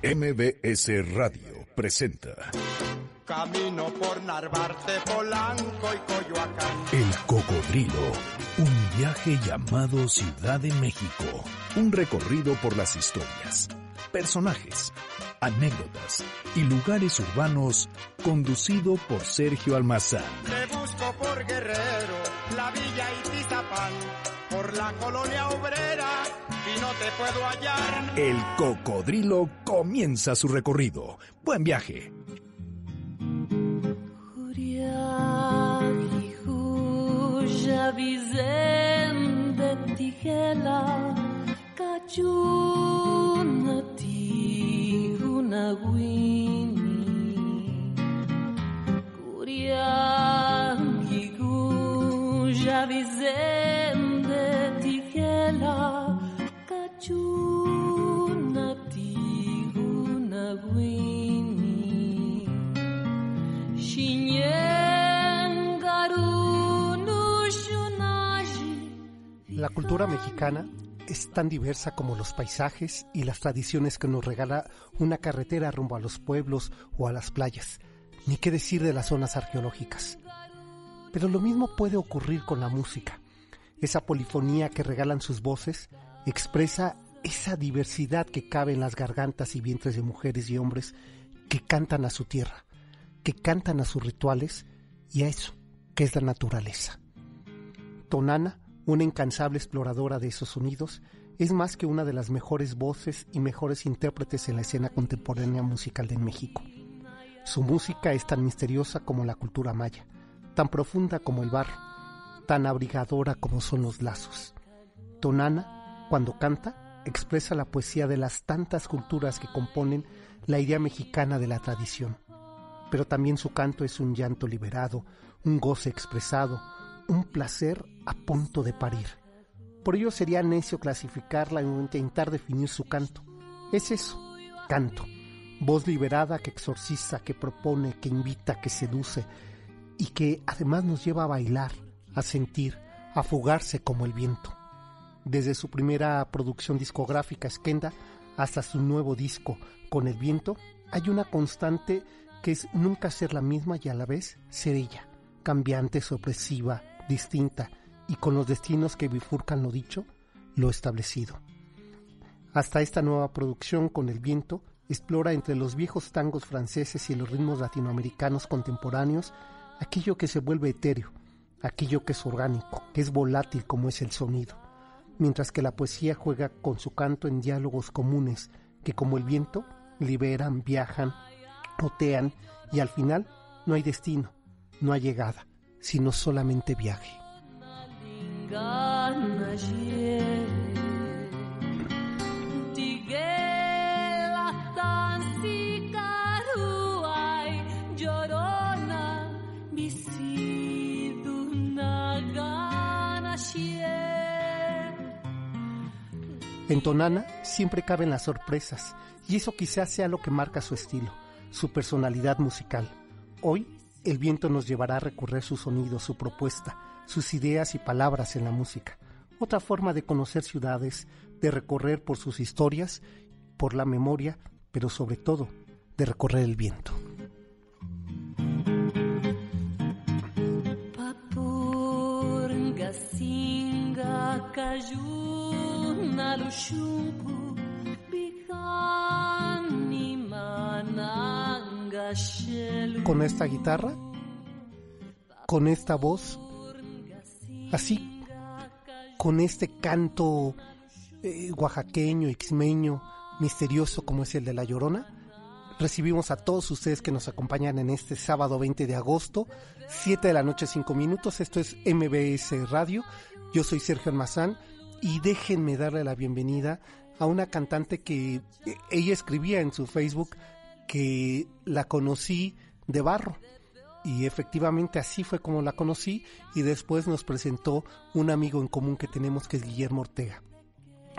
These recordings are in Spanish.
MBS Radio presenta Camino por Narvarte, Polanco y Coyoacán. El Cocodrilo, un viaje llamado Ciudad de México, un recorrido por las historias, personajes, anécdotas y lugares urbanos conducido por Sergio Almazán. Te busco por Guerrero, la Villa y Tizapán, por la colonia obrera y no te puedo hallar. El Cocodrilo comienza su recorrido. Buen viaje. La cultura mexicana es tan diversa como los paisajes y las tradiciones que nos regala una carretera rumbo a los pueblos o a las playas, ni qué decir de las zonas arqueológicas. Pero lo mismo puede ocurrir con la música. Esa polifonía que regalan sus voces expresa esa diversidad que cabe en las gargantas y vientres de mujeres y hombres que cantan a su tierra, que cantan a sus rituales y a eso, que es la naturaleza. Tonana una incansable exploradora de esos sonidos, es más que una de las mejores voces y mejores intérpretes en la escena contemporánea musical de México. Su música es tan misteriosa como la cultura maya, tan profunda como el barro, tan abrigadora como son los lazos. Tonana, cuando canta, expresa la poesía de las tantas culturas que componen la idea mexicana de la tradición. Pero también su canto es un llanto liberado, un goce expresado, un placer a punto de parir. Por ello sería necio clasificarla o intentar definir su canto. Es eso, canto. Voz liberada que exorciza, que propone, que invita, que seduce y que además nos lleva a bailar, a sentir, a fugarse como el viento. Desde su primera producción discográfica Skenda hasta su nuevo disco Con el viento, hay una constante que es nunca ser la misma y a la vez ser ella, cambiante, sorpresiva, distinta y con los destinos que bifurcan lo dicho, lo establecido. Hasta esta nueva producción con el viento explora entre los viejos tangos franceses y los ritmos latinoamericanos contemporáneos aquello que se vuelve etéreo, aquello que es orgánico, que es volátil como es el sonido, mientras que la poesía juega con su canto en diálogos comunes que como el viento liberan, viajan, otean y al final no hay destino, no hay llegada, sino solamente viaje. En Tonana siempre caben las sorpresas, y eso quizás sea lo que marca su estilo, su personalidad musical. Hoy el viento nos llevará a recorrer su sonido, su propuesta, sus ideas y palabras en la música. Otra forma de conocer ciudades, de recorrer por sus historias, por la memoria, pero sobre todo de recorrer el viento. Con esta guitarra, con esta voz, así, con este canto eh, oaxaqueño, exmeño, misterioso como es el de La Llorona, recibimos a todos ustedes que nos acompañan en este sábado 20 de agosto, 7 de la noche 5 minutos, esto es MBS Radio, yo soy Sergio Almazán y déjenme darle la bienvenida a una cantante que eh, ella escribía en su Facebook que la conocí de barro. Y efectivamente así fue como la conocí y después nos presentó un amigo en común que tenemos que es Guillermo Ortega.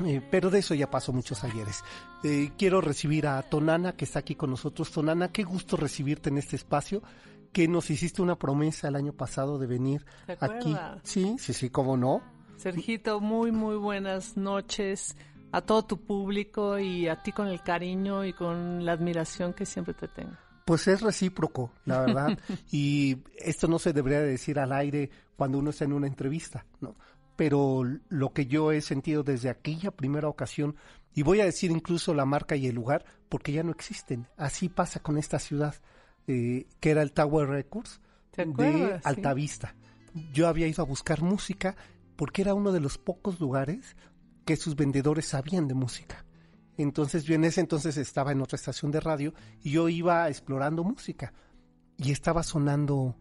Eh, pero de eso ya pasó muchos ayeres. Eh, quiero recibir a Tonana que está aquí con nosotros. Tonana, qué gusto recibirte en este espacio. Que nos hiciste una promesa el año pasado de venir aquí. Sí, sí, sí, cómo no. Sergito, muy, muy buenas noches a todo tu público y a ti con el cariño y con la admiración que siempre te tengo. Pues es recíproco, la verdad. y esto no se debería decir al aire cuando uno está en una entrevista, ¿no? Pero lo que yo he sentido desde aquella primera ocasión, y voy a decir incluso la marca y el lugar, porque ya no existen. Así pasa con esta ciudad, eh, que era el Tower Records de Altavista. Yo había ido a buscar música porque era uno de los pocos lugares que sus vendedores sabían de música. Entonces yo en ese entonces estaba en otra estación de radio y yo iba explorando música y estaba sonando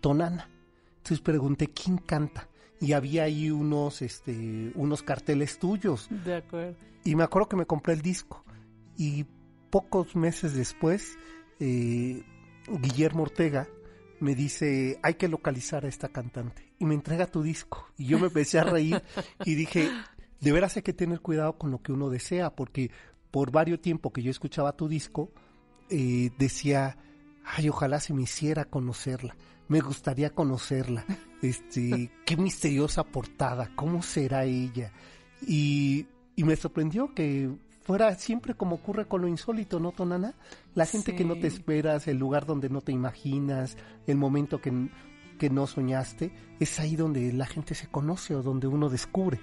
Tonana. Entonces pregunté quién canta y había ahí unos este unos carteles tuyos. De acuerdo. Y me acuerdo que me compré el disco y pocos meses después eh, Guillermo Ortega me dice, hay que localizar a esta cantante. Y me entrega tu disco. Y yo me empecé a reír y dije, de veras hay que tener cuidado con lo que uno desea, porque por varios tiempo que yo escuchaba tu disco, eh, decía, ay, ojalá se me hiciera conocerla, me gustaría conocerla, este, qué misteriosa portada, cómo será ella. Y, y me sorprendió que fuera siempre como ocurre con lo insólito, ¿no, Tonana? La gente que no te esperas, el lugar donde no te imaginas, el momento que, que no soñaste, es ahí donde la gente se conoce o donde uno descubre.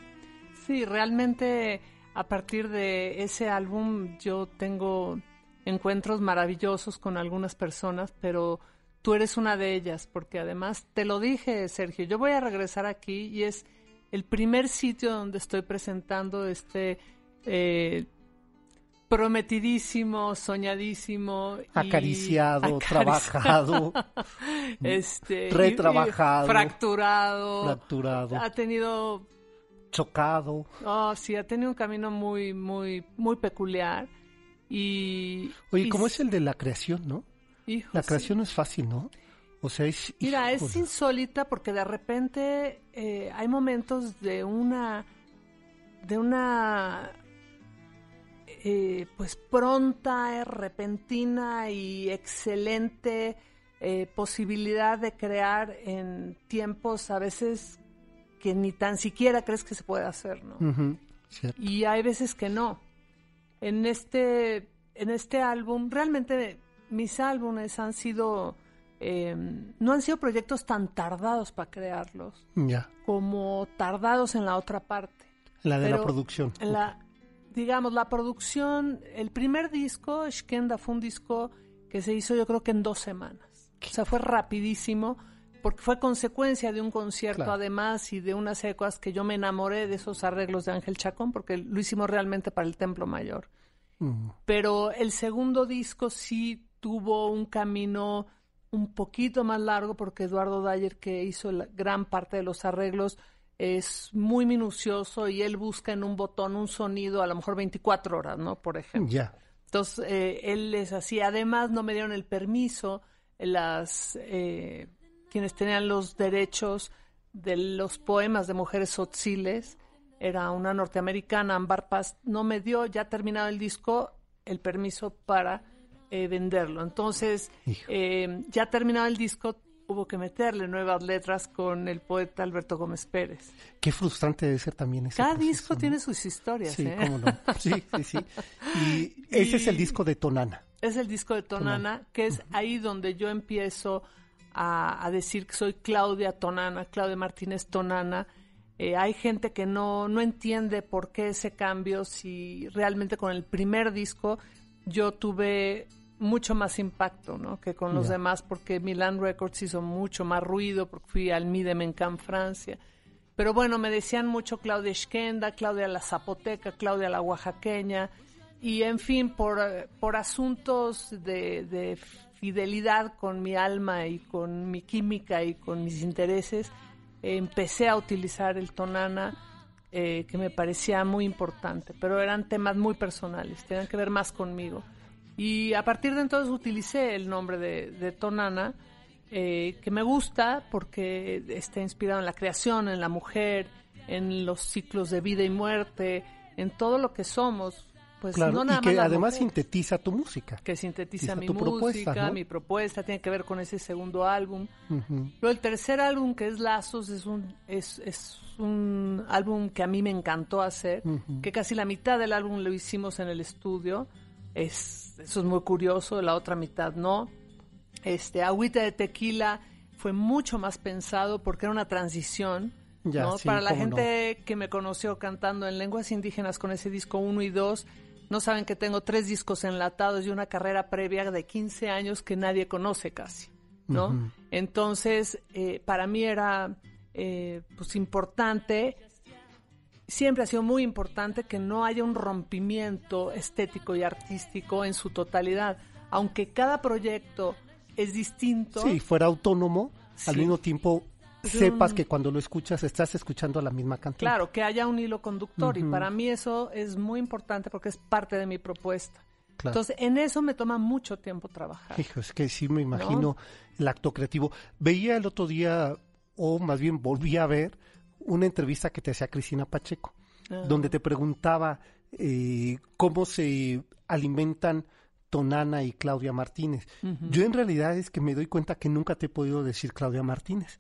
Sí, realmente a partir de ese álbum yo tengo encuentros maravillosos con algunas personas, pero tú eres una de ellas, porque además te lo dije, Sergio, yo voy a regresar aquí y es el primer sitio donde estoy presentando este eh, prometidísimo, soñadísimo, acariciado, trabajado, este, retrabajado, fracturado, fracturado, ha tenido chocado. Oh, sí, ha tenido un camino muy, muy, muy peculiar. Y. Oye, ¿cómo es el de la creación, no? la creación no es fácil, ¿no? O sea, es. Mira, es insólita porque de repente eh, hay momentos de una. de una. Eh, pues pronta, repentina y excelente eh, posibilidad de crear en tiempos a veces que ni tan siquiera crees que se puede hacer, ¿no? y hay veces que no. En este, en este álbum, realmente mis álbumes han sido, em, no han sido proyectos tan tardados para crearlos, ya. como tardados en la otra parte. La de la producción. La, digamos, la producción, el primer disco, Shkenda, fue un disco que se hizo yo creo que en dos semanas. O sea, fue rapidísimo porque fue consecuencia de un concierto además y de unas cosas que yo me enamoré de esos arreglos de Ángel Chacón porque lo hicimos realmente para el Templo Mayor. Mm. Pero el segundo disco sí tuvo un camino un poquito más largo porque Eduardo Dyer, que hizo la gran parte de los arreglos, es muy minucioso y él busca en un botón un sonido a lo mejor 24 horas, ¿no? Por ejemplo. Ya. Entonces, eh, él es así. Además, no me dieron el permiso las... Eh, quienes tenían los derechos de los poemas de mujeres sotziles. Era una norteamericana, Ambar Paz, no me dio, ya terminado el disco, el permiso para eh, venderlo. Entonces, eh, ya terminado el disco, hubo que meterle nuevas letras con el poeta Alberto Gómez Pérez. Qué frustrante debe ser también ese Cada disco tiene sus historias. Sí, ¿eh? cómo no. Sí, sí, sí. Y ese es el disco de Tonana. Es el disco de Tonana, que es ahí donde yo empiezo a, decir que soy Claudia Tonana, Claudia Martínez Tonana. Eh, hay gente que no, no entiende por qué ese cambio, si realmente con el primer disco yo tuve mucho más impacto ¿no? que con los demás, porque Milan Records hizo mucho más ruido, porque fui al Midemencan, Francia. Pero bueno, me decían mucho Claudia Schkenda, Claudia la Zapoteca, Claudia la Oaxaqueña, y en fin, por, por asuntos de, de fidelidad con mi alma y con mi química y con mis intereses, empecé a utilizar el tonana, eh, que me parecía muy importante, pero eran temas muy personales, tenían que ver más conmigo. Y a partir de entonces utilicé el nombre de, tonana, eh, que me gusta porque está inspirado en la creación, en la mujer, en los ciclos de vida y muerte, en todo lo que somos pues Claro, no y nada que más además mujer, sintetiza tu música. que sintetiza mi música, propuesta, ¿no? mi propuesta, tiene que ver con ese segundo álbum. Ujú. Luego el tercer álbum, que es Lazos, es un, es, es un álbum que a mí me encantó hacer, Ujú. que casi la mitad del álbum lo hicimos en el estudio. Es, eso es muy curioso, la otra mitad no. Este, Agüita de Tequila fue mucho más pensado porque era una transición. Ya, ¿no? sí, Para la no. gente que me conoció cantando en lenguas indígenas con ese disco 1 y 2, no saben que tengo tres discos enlatados y una carrera previa de 15 años que nadie conoce casi, ¿no? Entonces, eh, para mí era eh, pues importante, siempre ha sido muy importante que no haya un rompimiento estético y artístico en su totalidad, aunque cada proyecto es distinto. Sí, fuera autónomo, al mismo tiempo sepas que cuando lo escuchas estás escuchando la misma canción. Claro, que haya un hilo conductor y para mí eso es muy importante porque es parte de mi propuesta. Claro. Entonces, en eso me toma mucho tiempo trabajar. Hijo, es que sí me imagino el acto creativo. Veía el otro día, o más bien volví a ver, una entrevista que te hacía Cristina Pacheco, Ah. donde te preguntaba eh, cómo se alimentan Tonana y Claudia Martínez. Yo en realidad es que me doy cuenta que nunca te he podido decir Claudia Martínez.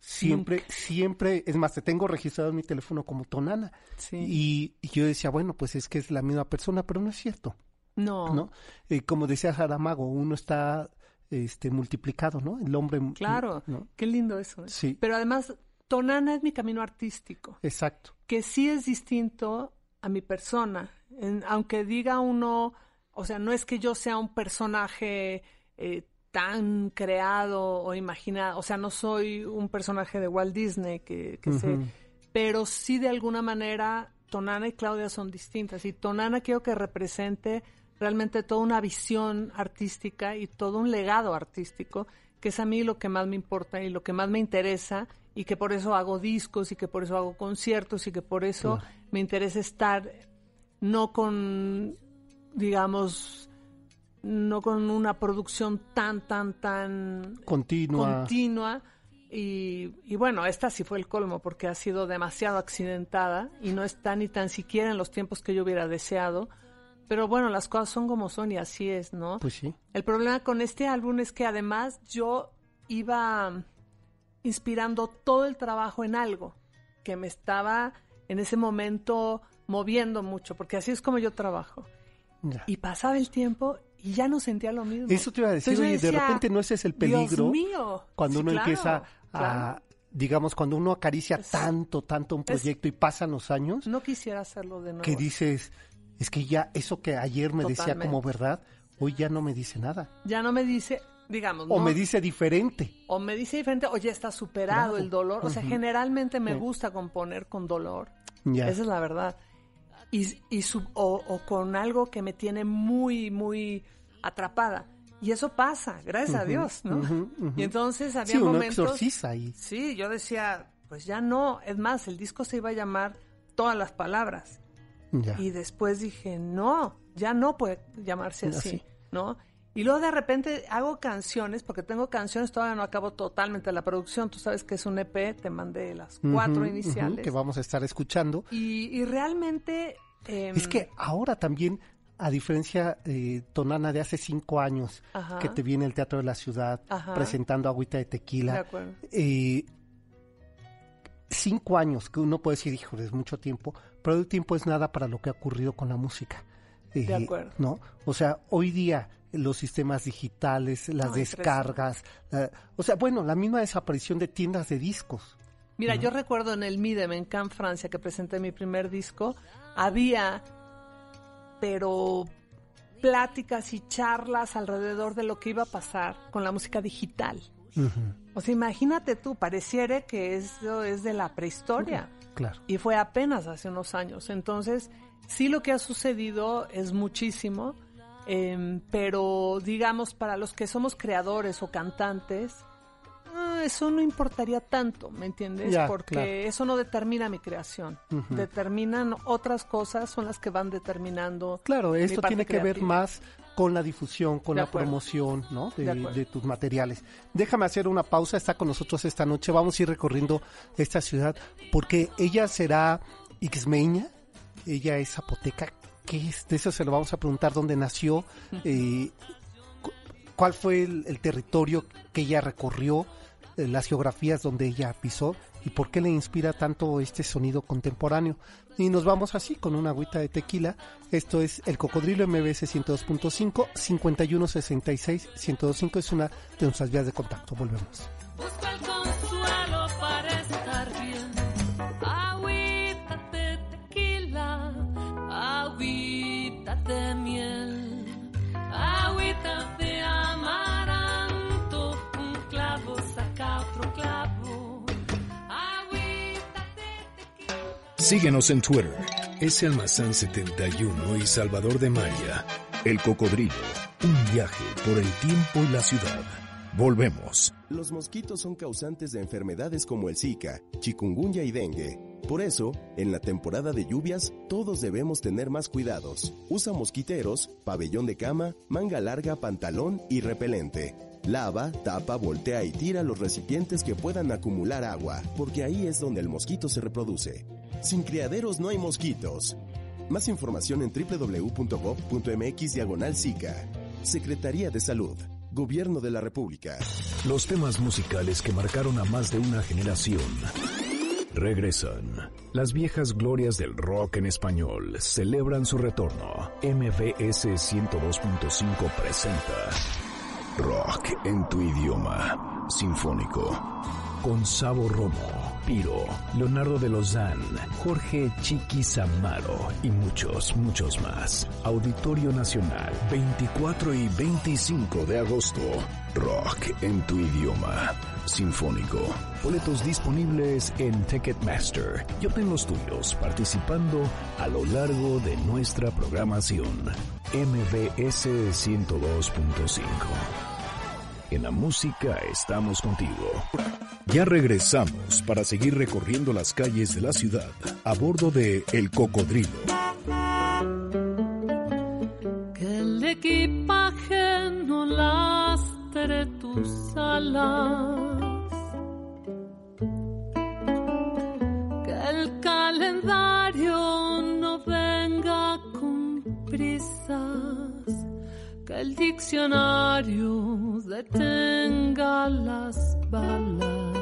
Siempre, siempre, es más, te tengo registrado en mi teléfono como Tonana. Sí. Y, y yo decía, bueno, pues es que es la misma persona, pero no es cierto. no, ¿no? Eh, como decía Saramago, uno está este multiplicado, ¿no? El hombre. claro, ¿no? qué lindo eso. ¿eh? Sí. Pero además, Tonana es mi camino artístico, Exacto. que sí es distinto a mi persona. En- aunque diga uno, o sea, no es que yo sea un personaje eh, tan creado o imaginado, o sea, no soy un personaje de Walt Disney que, Ujú. pero sí de alguna manera Tonana y Claudia son distintas y Tonana quiero que represente realmente toda una visión artística y todo un legado artístico, que es a mí lo que más me importa y lo que más me interesa y que por eso hago discos y que por eso hago conciertos y que por eso Claro. me interesa estar no con, digamos, no con una producción tan, tan, tan Continua. continua. Y, y bueno, esta sí fue el colmo porque ha sido demasiado accidentada y no está ni tan siquiera en los tiempos que yo hubiera deseado. Pero bueno, las cosas son como son y así es, ¿no? pues sí. El problema con este álbum es que además yo iba inspirando todo el trabajo en algo que me estaba en ese momento moviendo mucho, porque así es como yo trabajo. Ya. Y pasaba el tiempo y ya no sentía lo mismo. Eso te iba a decir, Entonces oye, de repente no ese es el peligro. Dios mío. Cuando Sí, uno claro, empieza a, digamos, cuando uno acaricia Es- tanto, tanto un es- proyecto y pasan los años, No quisiera hacerlo de nuevo. que dices, es que ya eso que ayer me decía como verdad, hoy ya no me dice nada. Ya no me dice, digamos, O no- me dice diferente. o me dice diferente, o ya está superado Claro. el dolor. O sea, Ujú. generalmente me Sí. gusta componer con dolor. Ya. Esa es la verdad. Y, y su- o, o con algo que me tiene muy, muy atrapada. Y eso pasa, gracias a Ujú, Dios, ¿no? Y entonces había Sí, uno momentos... exorciza ahí. Sí, yo decía, pues ya no. Es más, el disco se iba a llamar Todas las Palabras. Ya. Y después dije, no, ya no puede llamarse así, Así. ¿no? Y luego de repente hago canciones, porque tengo canciones, todavía no acabo totalmente la producción. Tú sabes que es un EP, te mandé las cuatro iniciales. que vamos a estar escuchando. y, y realmente... em, Es que ahora también, a diferencia eh, Tonana de hace cinco años, Ajá. que te viene el Teatro de la Ciudad Ajá. presentando Agüita de De Tequila, acuerdo. eh, cinco años, que uno puede decir, híjole, es mucho tiempo, pero el tiempo es nada para lo que ha ocurrido con la música. Eh, De acuerdo. ¿No? O sea, hoy día los sistemas digitales, las No, descargas, la- o sea, bueno, la misma desaparición de tiendas de discos. Mira, yo recuerdo en el MIDEM en Cannes, Francia, que presenté mi primer disco, había, pero pláticas y charlas alrededor de lo que iba a pasar con la música digital. O sea, imagínate tú, pareciera que eso es de la prehistoria. claro. Y fue apenas hace unos años. Entonces, sí lo que ha sucedido es muchísimo, em, pero digamos, para los que somos creadores o cantantes, ah, eso no importaría tanto, ¿me entiendes? Ya, Porque claro. eso no determina mi creación. Determinan otras cosas, son las que van determinando. Claro, esto tiene que ver más con la difusión, con De la acuerdo. promoción ¿no? de, De acuerdo. de tus materiales. Déjame hacer una pausa, está con nosotros esta noche, vamos a ir recorriendo esta ciudad, porque ella será ixmeña, ella es zapoteca, qué es, de eso se lo vamos a preguntar, dónde nació, eh, cuál fue el, territorio que ella recorrió, eh, las geografías donde ella pisó y por qué le inspira tanto este sonido contemporáneo. Y nos vamos así con una agüita de tequila. Esto es el Cocodrilo MBS 102.5, 5166 1025 es una de nuestras vías de contacto. Volvemos. Síguenos en Twitter, S. Almazán 71 y Salvador de María. El Cocodrilo, un viaje por el tiempo y la ciudad. Volvemos. Los mosquitos son causantes de enfermedades como el Zika, chikungunya y dengue. Por eso, en la temporada de lluvias, todos debemos tener más cuidados. Usa mosquiteros, pabellón de cama, manga larga, pantalón y repelente. Lava, tapa, voltea y tira los recipientes que puedan acumular agua, porque ahí es donde el mosquito se reproduce. Sin criaderos no hay mosquitos. Más información en www.gov.mx diagonal. Secretaría de Salud. Gobierno de la República. Los temas musicales que marcaron a más de una generación. Regresan. Las viejas glorias del rock en español celebran su retorno. MVS 102.5 presenta Rock en tu idioma. Sinfónico. Con Sabo Romo. Piro, Leonardo de Lozán, Jorge Chiqui Samaro y muchos, muchos más. Auditorio Nacional, 24 y 25 de agosto. Rock en tu idioma. Sinfónico. Boletos disponibles en Ticketmaster. Y obtén los tuyos participando a lo largo de nuestra programación. MBS 102.5. En la música estamos contigo. Ya regresamos para seguir recorriendo las calles de la ciudad a bordo de El Cocodrilo. Que el equipaje no lastre tus alas. Que el calendario no venga con prisas. Que el diccionario detenga las balas.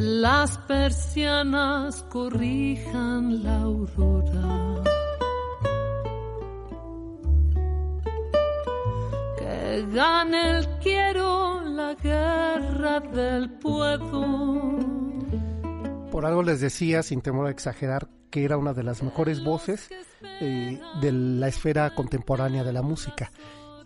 las persianas corrijan la aurora. Que gane el quiero la guerra del puedo. Por algo les decía, sin temor a exagerar, que era una de las mejores voces eh, de la esfera contemporánea de la música.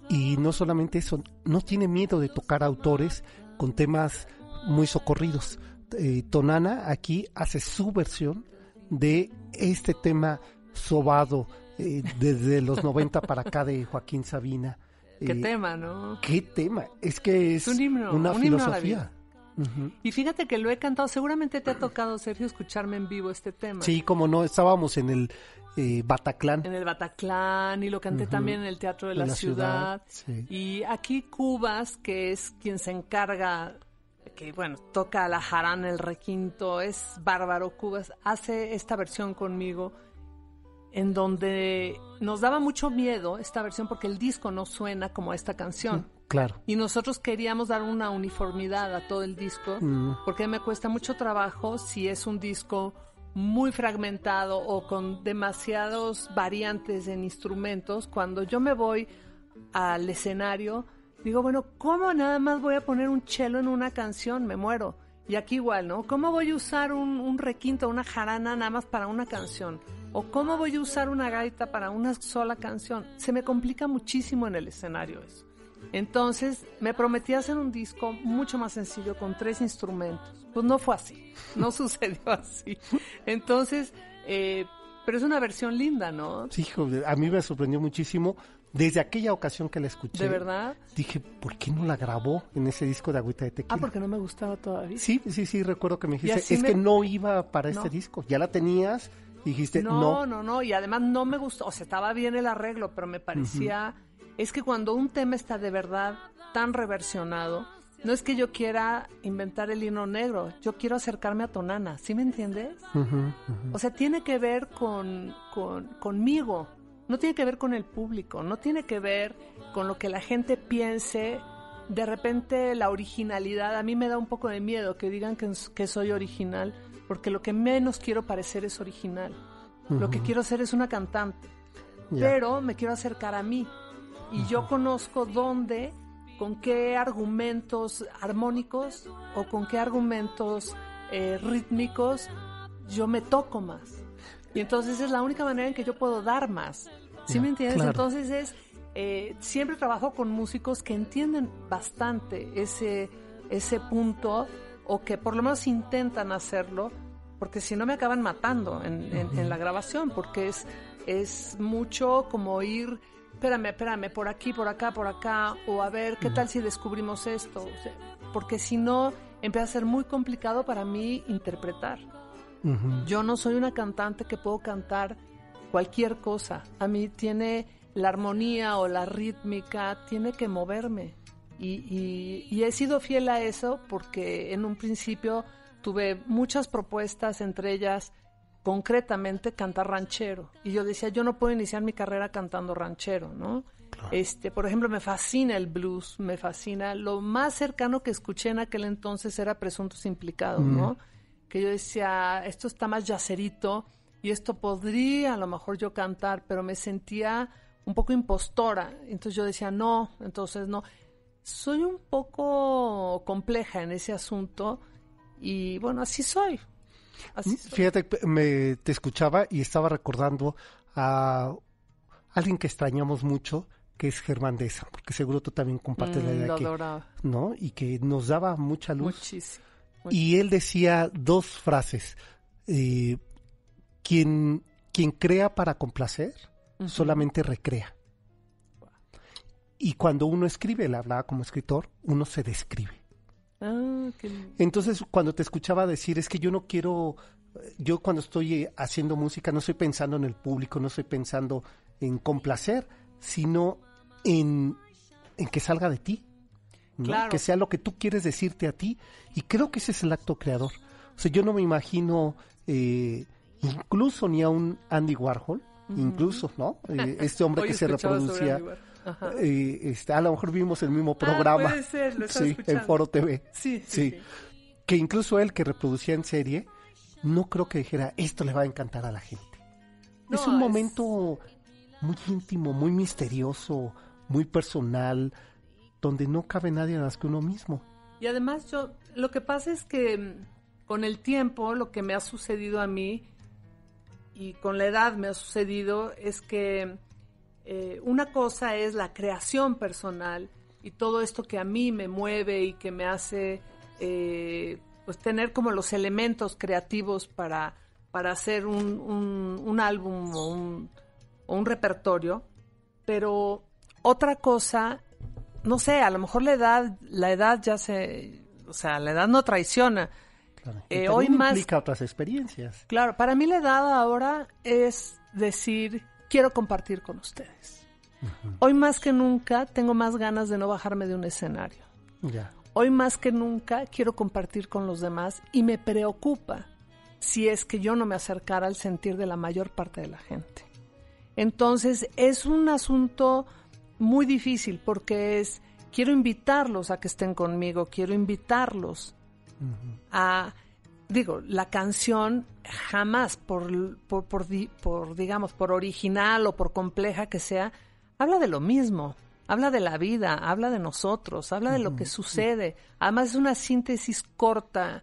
Y no solamente eso, no tiene miedo de tocar autores con temas muy socorridos. Eh, Tonana aquí hace su versión de este tema sobado eh, desde los 90 para acá de Joaquín Sabina. Qué tema, ¿no? Qué tema. Es que es, un himno, una filosofía. Y fíjate que lo he cantado, seguramente te ha tocado, Sergio, escucharme en vivo este tema. Sí, como no, estábamos en el Bataclan. En el Bataclan y lo canté también en el Teatro de, la, Ciudad. Y aquí Cubas, que es quien se encarga que bueno, toca la jarana, el requinto, es bárbaro. Cubas hace esta versión conmigo en donde nos daba mucho miedo esta versión porque el disco no suena como esta canción. Claro. Y nosotros queríamos dar una uniformidad a todo el disco mm. porque me cuesta mucho trabajo si es un disco muy fragmentado o con demasiados variantes en instrumentos. Cuando yo me voy al escenario, Digo, bueno, ¿cómo nada más voy a poner un chelo en una canción? Me muero. Y aquí igual, ¿no? ¿Cómo voy a usar un, un requinto, una jarana nada más para una canción? ¿O cómo voy a usar una gaita para una sola canción? Se me complica muchísimo en el escenario eso. Entonces me prometí hacer un disco mucho más sencillo con tres instrumentos. Pues no fue así, no sucedió así. Entonces, eh, pero es una versión linda, ¿no? Sí, a mí me sorprendió muchísimo desde aquella ocasión que la escuché. ¿De verdad? Dije, ¿por qué no la grabó en ese disco de Agüita de Tequila? Ah, porque no me gustaba todavía. Sí, sí, sí, recuerdo que me dijiste, es que no iba para este disco. Ya la tenías dijiste, no. No, no, no, y además no me gustó, o sea, estaba bien el arreglo, pero me parecía, es que cuando un tema está de verdad tan reversionado, no es que yo quiera inventar el hino negro, yo quiero acercarme a Tonana, ¿sí me entiendes? O sea, tiene que ver con, conmigo, no tiene que ver con el público, no tiene que ver con lo que la gente piense. De repente la originalidad, a mí me da un poco de miedo que digan que, que soy original, porque lo que menos quiero parecer es original. Lo que quiero ser es una cantante, pero me quiero acercar a mí. Y yo conozco dónde con qué argumentos armónicos o con qué argumentos eh, rítmicos yo me toco más. Y entonces es la única manera en que yo puedo dar más. ¿Sí me entiendes? Entonces es, eh, siempre trabajo con músicos que entienden bastante ese, ese punto o que por lo menos intentan hacerlo, porque si no me acaban matando en, en la grabación, porque es, es mucho como ir espérame, espérame, por aquí, por acá, por acá, o a ver, ¿qué tal si descubrimos esto? porque si no, empieza a ser muy complicado para mí interpretar. Yo no soy una cantante que puedo cantar cualquier cosa. A mí tiene la armonía o la rítmica, tiene que moverme. y he sido fiel a eso porque en un principio tuve muchas propuestas, entre ellas concretamente cantar ranchero. Y yo decía, yo no puedo iniciar mi carrera cantando ranchero, ¿no? Este, por ejemplo, me fascina el blues, me fascina. Lo más cercano que escuché en aquel entonces era Presuntos Implicados, ¿no? Mm. Que yo decía, esto está más yacerito y esto podría a lo mejor yo cantar, pero me sentía un poco impostora. Entonces yo decía, no, entonces no. Soy un poco compleja en ese asunto y bueno, así soy. Fíjate, me, te escuchaba y estaba recordando a alguien que extrañamos mucho, que es Germán Deza, porque seguro tú también compartes la mm, idea que, ¿no? Y que nos daba mucha luz. Muchísimo. Y él decía dos frases. Eh, quien, quien crea para complacer, solamente recrea. Y cuando uno escribe, él hablaba como escritor, uno se describe. Ah, Entonces, cuando te escuchaba decir, es que yo no quiero, yo cuando estoy haciendo música no estoy pensando en el público, no estoy pensando en complacer, sino en, que salga de ti. Que sea lo que tú quieres decirte a ti. Y creo que ese es el acto creador. O sea, yo no me imagino eh, incluso ni a un Andy Warhol, incluso, ¿no? Eh, este hombre que se reproducía y este, a lo mejor vimos el mismo ah, programa. sí, en Foro TV. Sí, sí, Que incluso él que reproducía en serie, no creo que dijera, esto le va a encantar a la gente. es un momento muy íntimo, muy misterioso, muy personal, donde no cabe nadie más que uno mismo. Y además yo, lo que pasa es que mm, con el tiempo, lo que me ha sucedido a mí, y con la edad me ha sucedido, es que eh, una cosa es la creación personal y todo esto que a mí me mueve y que me hace eh, pues tener como los elementos creativos para, para hacer un, álbum o un, o un repertorio, pero otra cosa, no sé, a lo mejor la edad, la edad ya se, o sea, la edad no traiciona. Eh, hoy más implica otras experiencias. Claro, para mí la edad ahora es decir quiero compartir con ustedes. Hoy más que nunca tengo más ganas de no bajarme de un escenario. Hoy más que nunca quiero compartir con los demás y me preocupa si es que yo no me acercara al sentir de la mayor parte de la gente. Entonces es un asunto muy difícil porque es, quiero invitarlos a que estén conmigo, quiero invitarlos a digo, la canción jamás, por, por, por, digamos, por original o por compleja que sea, habla de lo mismo, habla de la vida, habla de nosotros, habla de lo que sucede. Además es una síntesis corta,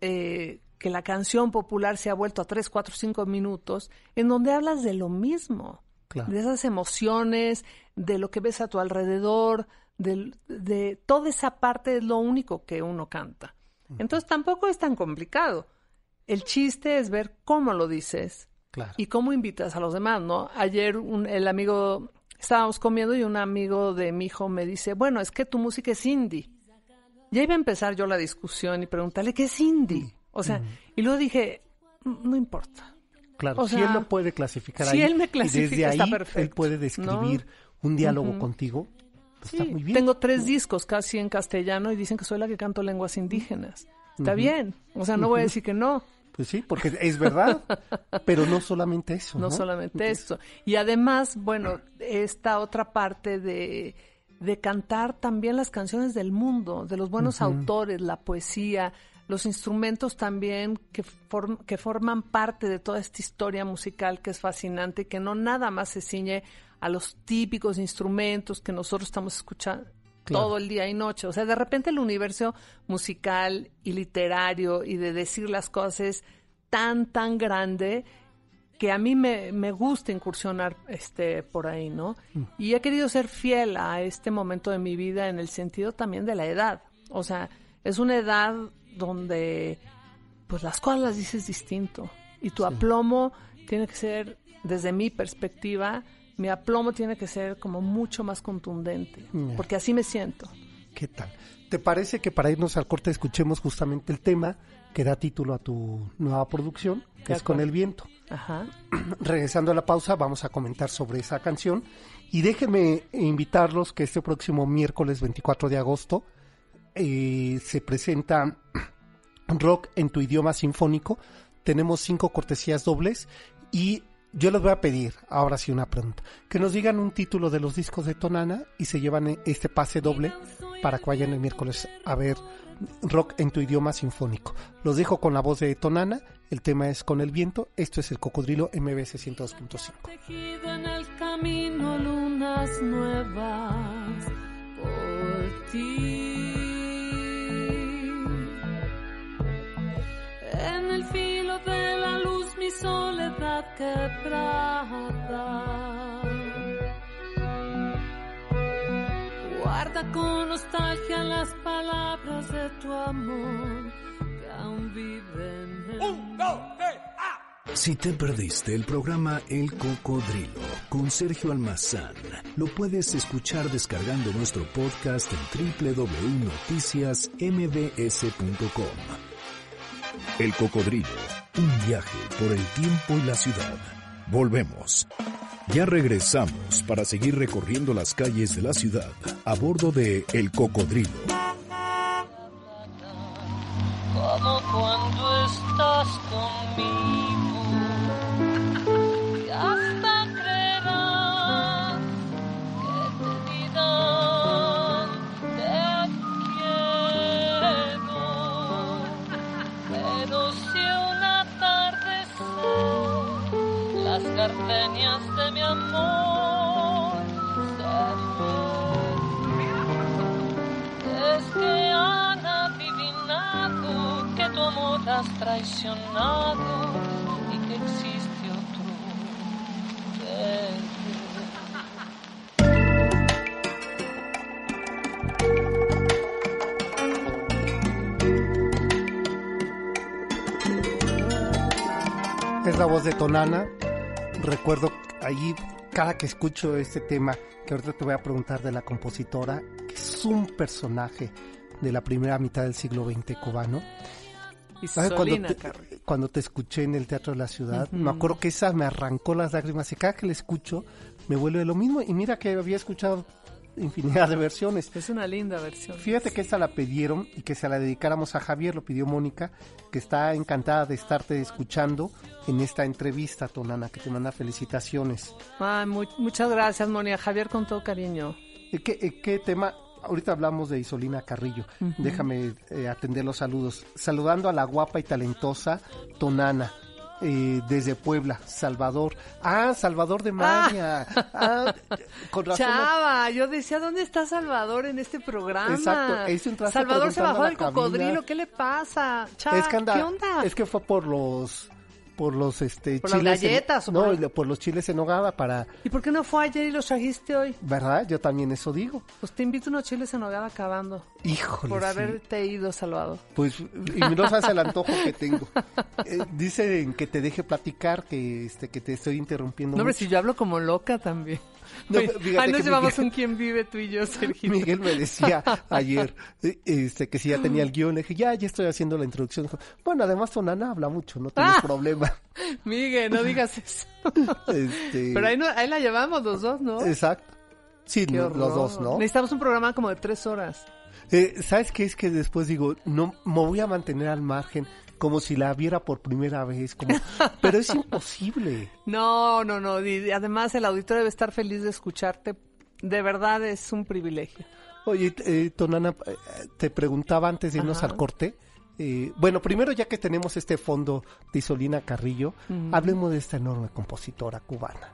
eh, que la canción popular se ha vuelto a tres, cuatro, cinco minutos, en donde hablas de lo mismo, de esas emociones, de lo que ves a tu alrededor, de, de toda esa parte es lo único que uno canta. Entonces tampoco es tan complicado. El chiste es ver cómo lo dices y cómo invitas a los demás, ¿no? Ayer un, el amigo, estábamos comiendo y un amigo de mi hijo me dice, bueno, es que tu música es indie. Ya iba a empezar yo la discusión y preguntarle, ¿qué es indie? O sea, y luego dije, no importa. Claro, si él lo puede clasificar si ahí, él me clasifica, y desde ahí él puede describir un diálogo contigo, Pues está Sí, muy bien. Tengo tres discos casi en castellano y dicen que soy la que canto lenguas indígenas. Está bien. O sea, no voy a decir que no. Pues sí, porque es verdad, pero no solamente eso. No, No solamente esto. Y además, bueno, esta otra parte de, de cantar también las canciones del mundo, de los buenos autores, la poesía, los instrumentos también que, form- que forman parte de toda esta historia musical que es fascinante y que no nada más se ciñe a los típicos instrumentos que nosotros estamos escuchando Claro. todo el día y noche. O sea, de repente el universo musical y literario y de decir las cosas es tan, tan grande que a mí me, me gusta incursionar este por ahí, ¿no? Y he querido ser fiel a este momento de mi vida en el sentido también de la edad. O sea, es una edad donde pues las cosas las dices distinto y tu aplomo tiene que ser desde mi perspectiva, mi aplomo tiene que ser como mucho más contundente, porque así me siento. ¿Qué tal? ¿Te parece que para irnos al corte escuchemos justamente el tema que da título a tu nueva producción, que es Con el viento? Ajá. Regresando a la pausa, vamos a comentar sobre esa canción. Y déjenme invitarlos que este próximo miércoles 24 de agosto eh, se presenta rock en tu idioma sinfónico. Tenemos cinco cortesías dobles y yo les voy a pedir, ahora sí una pregunta, que nos digan un título de los discos de Tonana y se llevan este pase doble para que vayan el miércoles a ver rock en tu idioma sinfónico. Los dejo con la voz de Tonana, el tema es Con el viento, esto es el Cocodrilo MBS 102.5. tejido en el filo de la soledad quebrada. Guarda con nostalgia las palabras de tu amor que aún viven en Si te perdiste el programa El Cocodrilo con Sergio Almazán, lo puedes escuchar descargando nuestro podcast en www.noticiasmbs.com. El Cocodrilo, un viaje por el tiempo y la ciudad. Volvemos. Ya regresamos para seguir recorriendo las calles de la ciudad a bordo de El Cocodrilo. cuando estás conmigo. Has traicionado y que existe otro. Es la voz de Tonana. Recuerdo ahí, cada que escucho este tema, que ahorita te voy a preguntar de la compositora, que es un personaje de la primera mitad del siglo XX cubano. Y ¿Sabes? Cuando te, cuando te escuché en el Teatro de la Ciudad, Ujú. me acuerdo que esa me arrancó las lágrimas y cada que la escucho me vuelve lo mismo. Y mira que había escuchado infinidad de versiones. Es una linda versión. Fíjate que esta la pidieron y que se la dedicáramos a Javier, lo pidió Mónica, que está encantada de estarte escuchando en esta entrevista, Tonana, que te manda felicitaciones. Ay, mu- muchas gracias, Monia. Javier, con todo cariño. ¿Qué, qué tema? Ahorita hablamos de Isolina Carrillo. Déjame eh, atender los saludos. Saludando a la guapa y talentosa Tonana. eh, desde Puebla, Salvador. Ah, Salvador de Maña. Ah, con razón. Chava, yo decía, ¿dónde está Salvador en este programa? Exacto, Salvador se bajó del cocodrilo, ¿qué le pasa? Chava, es que anda, ¿qué onda? es que fue por los por los este ¿Por las chiles en- galletas o no por- y por los chiles en nogada para ¿Y por qué no fue ayer y los trajiste hoy? verdad yo también eso digo Pues te invito unos chiles en nogada acabando. híjole Por sí. haberte ido, Salvador. pues y no sabes el antojo que tengo Eh, dicen que te deje platicar que este que te estoy interrumpiendo No, hombre, mucho. si yo hablo como loca también. No, nos llevamos Miguel- un quién vive tú y yo, Sergio. Miguel me decía ayer eh, este que si ya tenía el guion le dije ya ya estoy haciendo la introducción Dijo, bueno además Tonana habla mucho no tienes Ah. problema Miguel, no digas eso. este Pero ahí, no, ahí la llevamos los dos, ¿no? exacto Sí, los dos, ¿no? Necesitamos un programa como de tres horas. Eh, ¿Sabes qué es que después digo, no, me voy a mantener al margen como si la viera por primera vez, como, pero es imposible. No, no, no. y además el auditorio debe estar feliz de escucharte. De verdad es un privilegio. Oye, eh, Tonana, eh, te preguntaba antes de irnos Ajá. al corte. eh, bueno, primero ya que tenemos este fondo de Isolina Carrillo, hablemos de esta enorme compositora cubana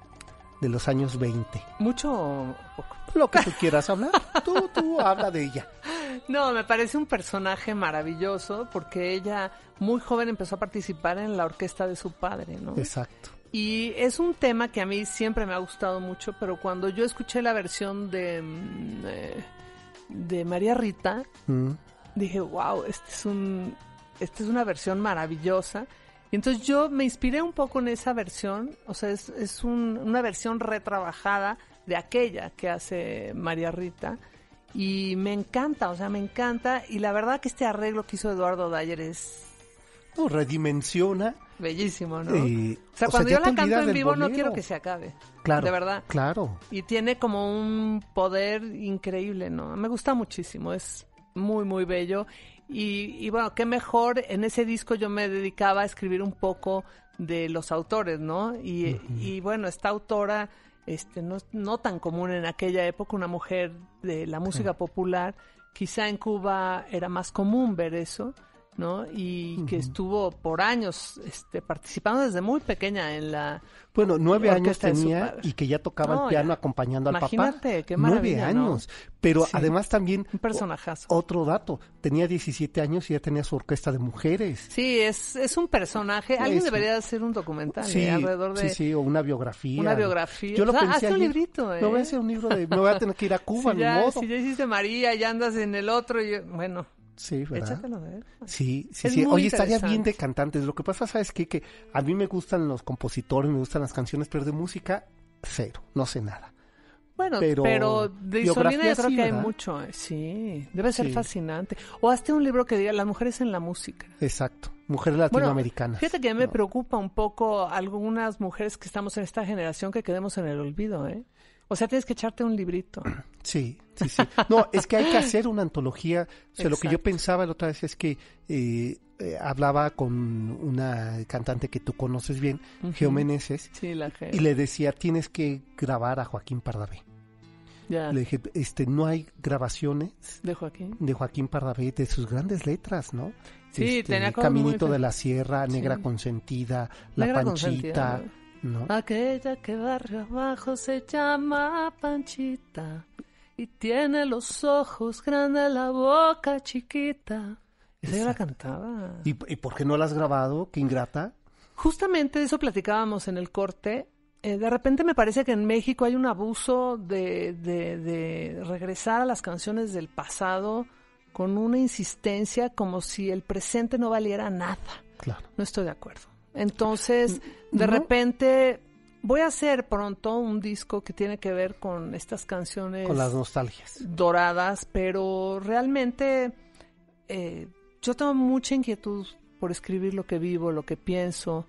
de los años 20. Mucho o poco. Lo que tú quieras hablar, tú, tú habla de ella. No, me parece un personaje maravilloso porque ella muy joven empezó a participar en la orquesta de su padre, ¿no? Exacto. Y es un tema que a mí siempre me ha gustado mucho, pero cuando yo escuché la versión de, mm, eh, de María Rita, Mm. dije, wow, este es un, esta es una versión maravillosa. Y entonces yo me inspiré un poco en esa versión, o sea, es, es un- una versión retrabajada de aquella que hace María Rita. Y me encanta, o sea, me encanta. Y la verdad que este arreglo que hizo Eduardo Dyer es No, redimensiona. bellísimo, ¿no? eh, o sea, o sea, cuando yo la canto en vivo no quiero que se acabe. Claro. De verdad. Claro. Y tiene como un poder increíble, ¿no? Me gusta muchísimo, es muy, muy bello. Y, y bueno, qué mejor, en ese disco yo me dedicaba a escribir un poco de los autores, ¿no? Y, y bueno, esta autora, este, no, no tan común en aquella época, una mujer de la música popular, quizá en Cuba era más común ver eso, ¿no? Y que estuvo por años este, participando desde muy pequeña en la... Bueno, nueve años tenía y que ya tocaba No, el piano ya. acompañando al Imagínate, papá. qué Nueve maravilla, ¿no? años. Pero Sí. además también Un personajazo. otro dato, tenía 17 años y ya tenía su orquesta de mujeres. Sí, es, es un personaje. Alguien debería hacer un documental Sí, ¿eh? alrededor de... sí, sí, o una biografía. Una biografía. Yo lo O sea, pensé hazte un ayer, librito, ¿eh? Me voy a hacer un libro de... Me voy a tener que ir a Cuba, si, ni ya, modo. si ya hiciste María y andas en el otro, y, bueno, Sí, ¿verdad? échatelo de él. Sí, sí, Es sí. Oye, estaría bien de cantantes. Lo que pasa, ¿sabes qué? Que a mí me gustan los compositores, me gustan las canciones, pero de música, cero. No sé nada. Bueno, Pero pero, de Isolina yo creo sí, que hay mucho. eh, Sí, debe ser Sí. fascinante. O hazte un libro que diga Las mujeres en la música. Exacto. Mujeres Bueno, latinoamericanas. fíjate que me ¿no? preocupa un poco algunas mujeres que estamos en esta generación que quedemos en el olvido, ¿eh? O sea, tienes que echarte un librito. Sí, sí, sí. No, es que hay que hacer una antología. O sea, lo que yo pensaba la otra vez es que eh, eh, hablaba con una cantante que tú conoces bien, Geo Meneses, Sí, la gente. y le decía, tienes que grabar a Joaquín Pardavé. Ya, Le dije, este, no hay grabaciones de Joaquín. de Joaquín Pardavé de sus grandes letras, ¿no? Sí, Este, tenía muy Caminito de la Sierra, Negra Sí. Consentida, La Negra Panchita, Consentida. ¿no? Aquella que barrio abajo se llama Panchita y tiene los ojos grandes, la boca chiquita. Esa yo la cantaba. ¿Y, ¿Y por qué no la has grabado? Qué ingrata. Justamente de eso platicábamos en el corte. Eh, de repente me parece que en México hay un abuso de, de, de regresar a las canciones del pasado con una insistencia como si el presente no valiera nada. Claro. No estoy de acuerdo. Entonces, de no. repente, voy a hacer pronto un disco que tiene que ver con estas canciones Con las nostalgias. doradas, pero realmente eh, yo tengo mucha inquietud por escribir lo que vivo, lo que pienso,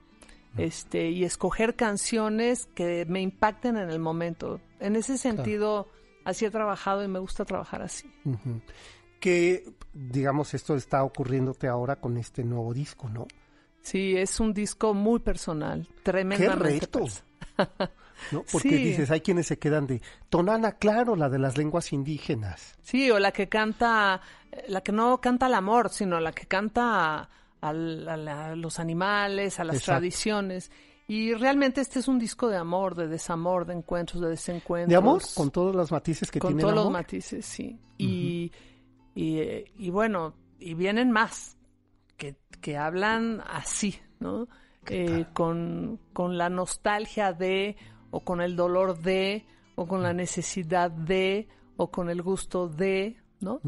este, y escoger canciones que me impacten en el momento. En ese sentido, así he trabajado y me gusta trabajar así. Que, digamos, esto está ocurriéndote ahora con este nuevo disco, ¿no? Sí, es un disco muy personal, tremendamente reto! personal. ¿No? Porque Sí. dices, hay quienes se quedan de Tonana, claro, la de las lenguas indígenas. Sí, o la que canta, la que no canta al amor, sino la que canta a, la- a los animales, a las Exacto. tradiciones. Y realmente este es un disco de amor, de desamor, de encuentros, de desencuentros. De amor, con todos los matices que con tiene todos el los matices, sí. y, y, y bueno, y vienen más que, que hablan así, ¿no? Eh, con, con la nostalgia de, o con el dolor de, o con la necesidad de, o con el gusto de, ¿no?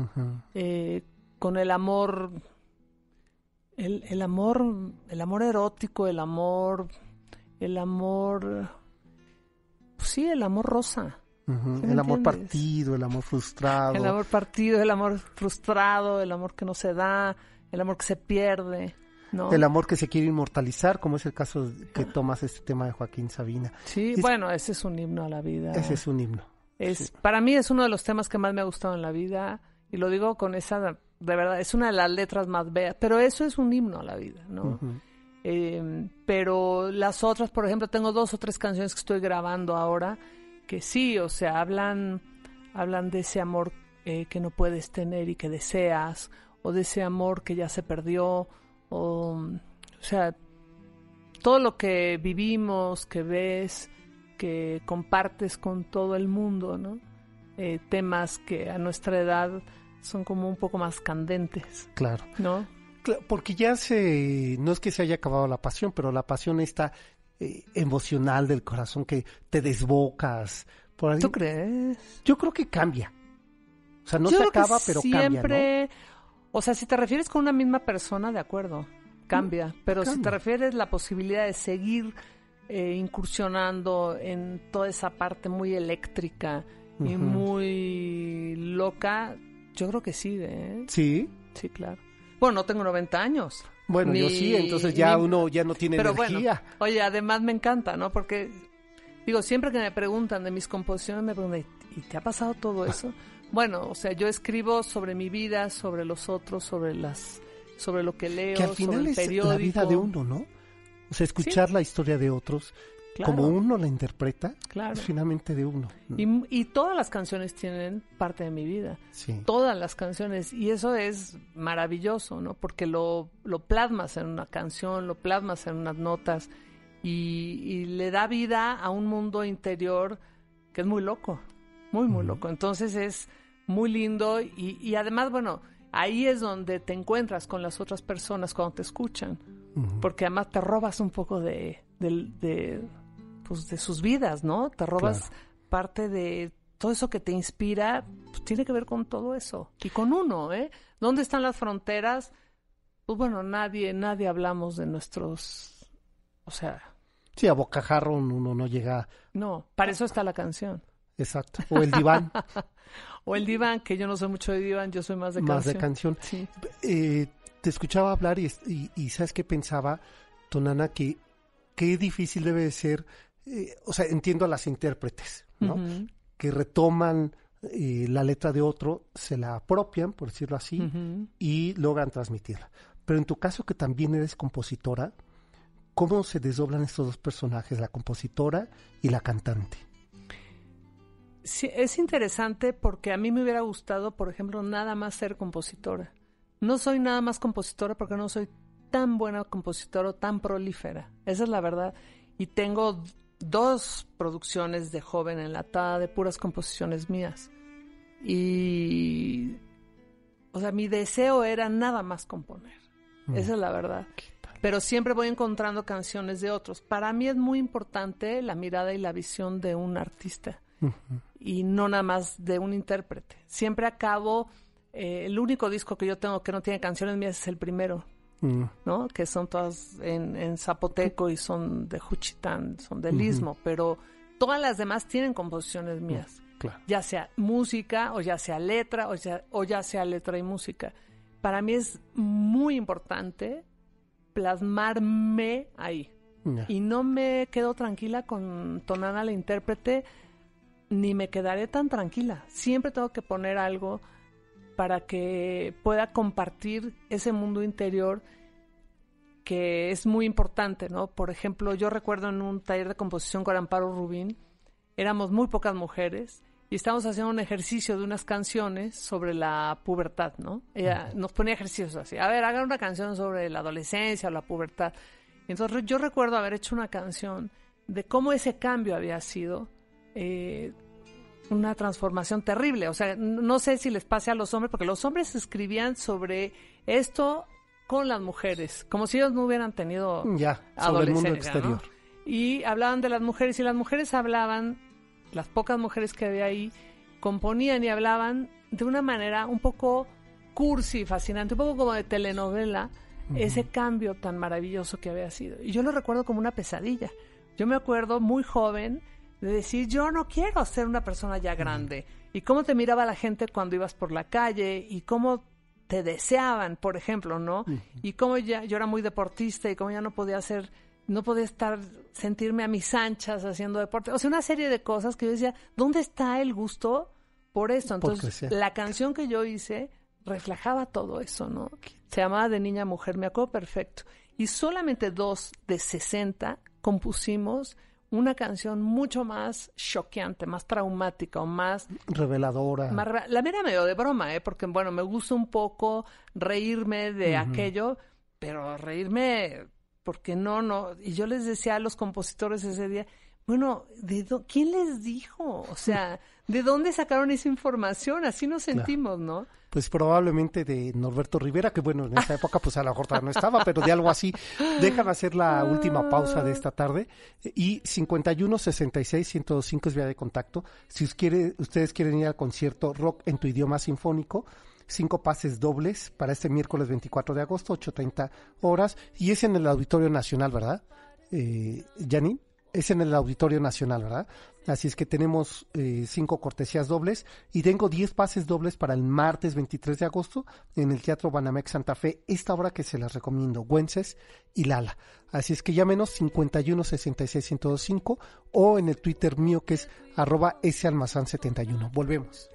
Eh, con el amor, el, el amor, el amor erótico, el amor, el amor, pues sí, el amor rosa. Ujú. ¿Sí me el amor partido, el amor frustrado. El amor partido, el amor frustrado, el amor que no se da, el amor que se pierde, ¿no? El amor que se quiere inmortalizar, como es el caso que tomas este tema de Joaquín Sabina. Sí, Es- bueno, ese es un himno a la vida. Ese es un himno. Es, Para mí es uno de los temas que más me ha gustado en la vida y lo digo con esa, de verdad, es una de las letras más bellas, pero eso es un himno a la vida, ¿no? Em, pero las otras, por ejemplo, tengo dos o tres canciones que estoy grabando ahora que sí, o sea, hablan, hablan de ese amor eh, que no puedes tener y que deseas, o de ese amor que ya se perdió, o, o sea, todo lo que vivimos, que ves, que compartes con todo el mundo, ¿no? Eh, temas que a nuestra edad son como un poco más candentes. Claro. ¿No? porque ya se, no es que se haya acabado la pasión, pero la pasión está eh, emocional del corazón que te desbocas. Por ahí. ¿Tú crees? Yo creo que cambia. O sea, no se acaba, pero siempre, O sea, si te refieres con una misma persona, de acuerdo, cambia. Mm, pero si te refieres la posibilidad de seguir eh, incursionando en toda esa parte muy eléctrica y muy loca, yo creo que sí. ¿eh? Sí. Sí, claro. Bueno, no tengo 90 años. Bueno, yo sí, entonces ya uno ya no tiene pero energía. Bueno, oye, además me encanta, ¿no? Porque, digo, siempre que me preguntan de mis composiciones, me preguntan, ¿y te ha pasado todo eso? Bueno, o sea, yo escribo sobre mi vida, sobre los otros, sobre las sobre lo que leo, que al final sobre el es periódico. la vida de uno, ¿no? O sea, escuchar la historia de otros como uno la interpreta, claro. es finalmente de uno. Y, todas las canciones tienen parte de mi vida. Sí. Todas las canciones. Y eso es maravilloso, ¿no? Porque lo, lo plasmas en una canción, lo plasmas en unas notas y, le da vida a un mundo interior que es muy loco, muy, muy loco. Entonces es muy lindo y, y, además, bueno, ahí es donde te encuentras con las otras personas cuando te escuchan. Porque además te robas un poco de, de pues, de sus vidas, ¿no? Te robas parte de todo eso que te inspira, pues, tiene que ver con todo eso. Y con uno, ¿eh? ¿Dónde están las fronteras? Pues bueno, nadie, nadie hablamos de nuestros, o sea... Sí, a bocajarro uno no llega... No, para eso está la canción. Exacto. O el diván. o el diván, que yo no soy mucho de diván, yo soy más de canción. Más de canción. Sí. Eh, te escuchaba hablar y, y, ¿sabes qué pensaba, Tonana? Que qué difícil debe de ser eh, o sea, entiendo a las intérpretes, ¿no? Que retoman eh, la letra de otro, se la apropian, por decirlo así, y logran transmitirla. Pero en tu caso, que también eres compositora, ¿cómo se desdoblan estos dos personajes, la compositora y la cantante? Sí, es interesante porque a mí me hubiera gustado, por ejemplo, nada más ser compositora. No soy nada más compositora porque no soy tan buena compositora o tan prolífera. Esa es la verdad. Y tengo dos producciones de joven enlatada de puras composiciones mías. Y, o sea, mi deseo era nada más componer. Mm. Esa es la verdad. Pero siempre voy encontrando canciones de otros. Para mí es muy importante la mirada y la visión de un artista y no nada más de un intérprete. Siempre acabo, eh, el único disco que yo tengo que no tiene canciones mías es el primero. Mm. ¿no? Que son todas en, zapoteco y son de Juchitán, son del Istmo, pero todas las demás tienen composiciones mm, mías. Ya sea música, o ya sea letra, o ya, o ya sea letra y música. Para mí es muy importante plasmarme ahí. Y no me quedo tranquila con Tonana la intérprete, ni me quedaré tan tranquila. Siempre tengo que poner algo para que pueda compartir ese mundo interior que es muy importante, ¿no? Por ejemplo, yo recuerdo en un taller de composición con Amparo Rubín, éramos muy pocas mujeres y estábamos haciendo un ejercicio de unas canciones sobre la pubertad, ¿no? Ella nos ponía ejercicios así, a ver, hagan una canción sobre la adolescencia o la pubertad. Entonces yo recuerdo haber hecho una canción de cómo ese cambio había sido eh, una transformación terrible. O sea, no sé si les pase a los hombres, porque los hombres escribían sobre esto con las mujeres, como si ellos no hubieran tenido ya, sobre el mundo exterior. Y hablaban de las mujeres y las mujeres hablaban, las pocas mujeres que había ahí, componían y hablaban de una manera un poco cursi, fascinante, un poco como de telenovela, ese cambio tan maravilloso que había sido. Y yo lo recuerdo como una pesadilla. Yo me acuerdo muy joven de decir, yo no quiero ser una persona ya grande. Y cómo te miraba la gente cuando ibas por la calle y cómo te deseaban, por ejemplo, ¿no? Y cómo ya yo era muy deportista y cómo ya no podía hacer no podía estar, sentirme a mis anchas haciendo deporte. O sea, una serie de cosas que yo decía, ¿dónde está el gusto por esto? Entonces, la canción que yo hice reflejaba todo eso, ¿no? Se llamaba De Niña a Mujer, me acuerdo perfecto. Y solamente dos de 60 compusimos una canción mucho más choqueante, más traumática o más... Reveladora. la mera medio de broma, ¿eh? Porque, bueno, me gusta un poco reírme de aquello, pero reírme porque no, no. Y yo les decía a los compositores ese día, bueno, ¿de ¿quién les dijo? O sea, ¿de dónde sacaron esa información? Así nos sentimos, ¿no? Pues probablemente de Norberto Rivera, que bueno, en esa época pues a la mejor no estaba, pero de algo así. Déjame hacer la última pausa de esta tarde. Y 51 66 105 es vía de contacto. Si ustedes quieren ir al concierto Rock en tu idioma sinfónico, cinco pases dobles para este miércoles 24 de agosto, 8.30 horas, y es en el Auditorio Nacional, ¿verdad? Eh, Janine, es en el Auditorio Nacional, ¿verdad? Así es que tenemos eh, cinco cortesías dobles y tengo diez pases dobles para el martes 23 de agosto en el Teatro Banamex Santa Fe, esta obra que se las recomiendo, Güences y Lala. Así es que llámenos 51 66 105 o en el Twitter mío que es arroba 71 Volvemos.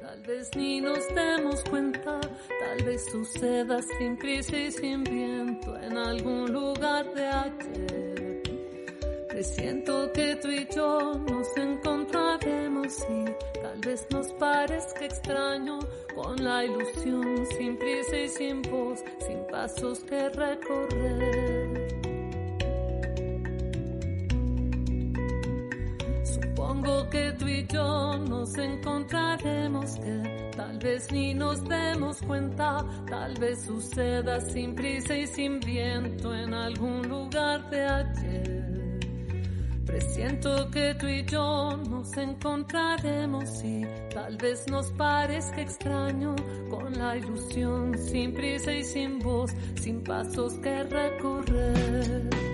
Tal vez ni nos demos cuenta, tal vez suceda sin crisis, sin viento en algún lugar de ayer. Presiento que tú y yo nos encontraremos y tal vez nos parezca extraño con la ilusión, sin prisa y sin voz, sin pasos que recorrer. Supongo que tú y yo nos encontraremos, que tal vez ni nos demos cuenta, tal vez suceda sin prisa y sin viento en algún lugar de ayer. Presiento que tú y yo nos encontraremos y tal vez nos parezca extraño con la ilusión, sin prisa y sin voz, sin pasos que recorrer.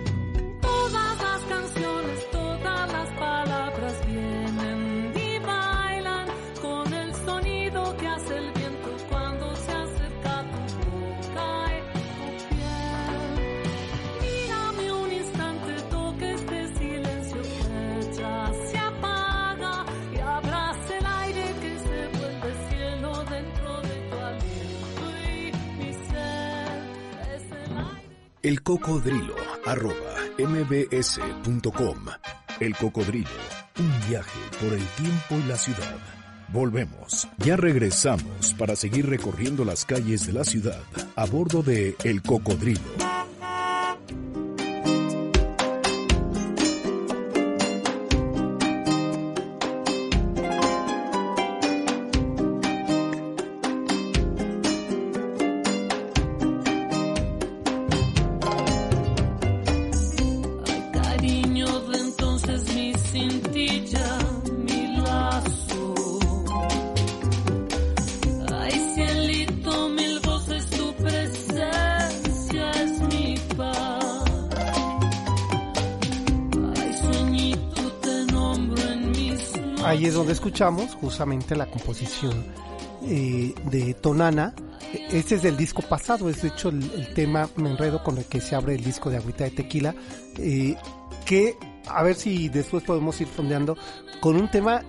El cocodrilo, arroba mbs.com. El cocodrilo, un viaje por el tiempo y la ciudad. Volvemos. Ya regresamos para seguir recorriendo las calles de la ciudad a bordo de El Cocodrilo. Escuchamos justamente la composición eh, de Tonana. Este es del disco pasado, es de hecho el, tema Me Enredo con el que se abre el disco de Agüita de Tequila, eh, que a ver si después podemos ir fondeando con un tema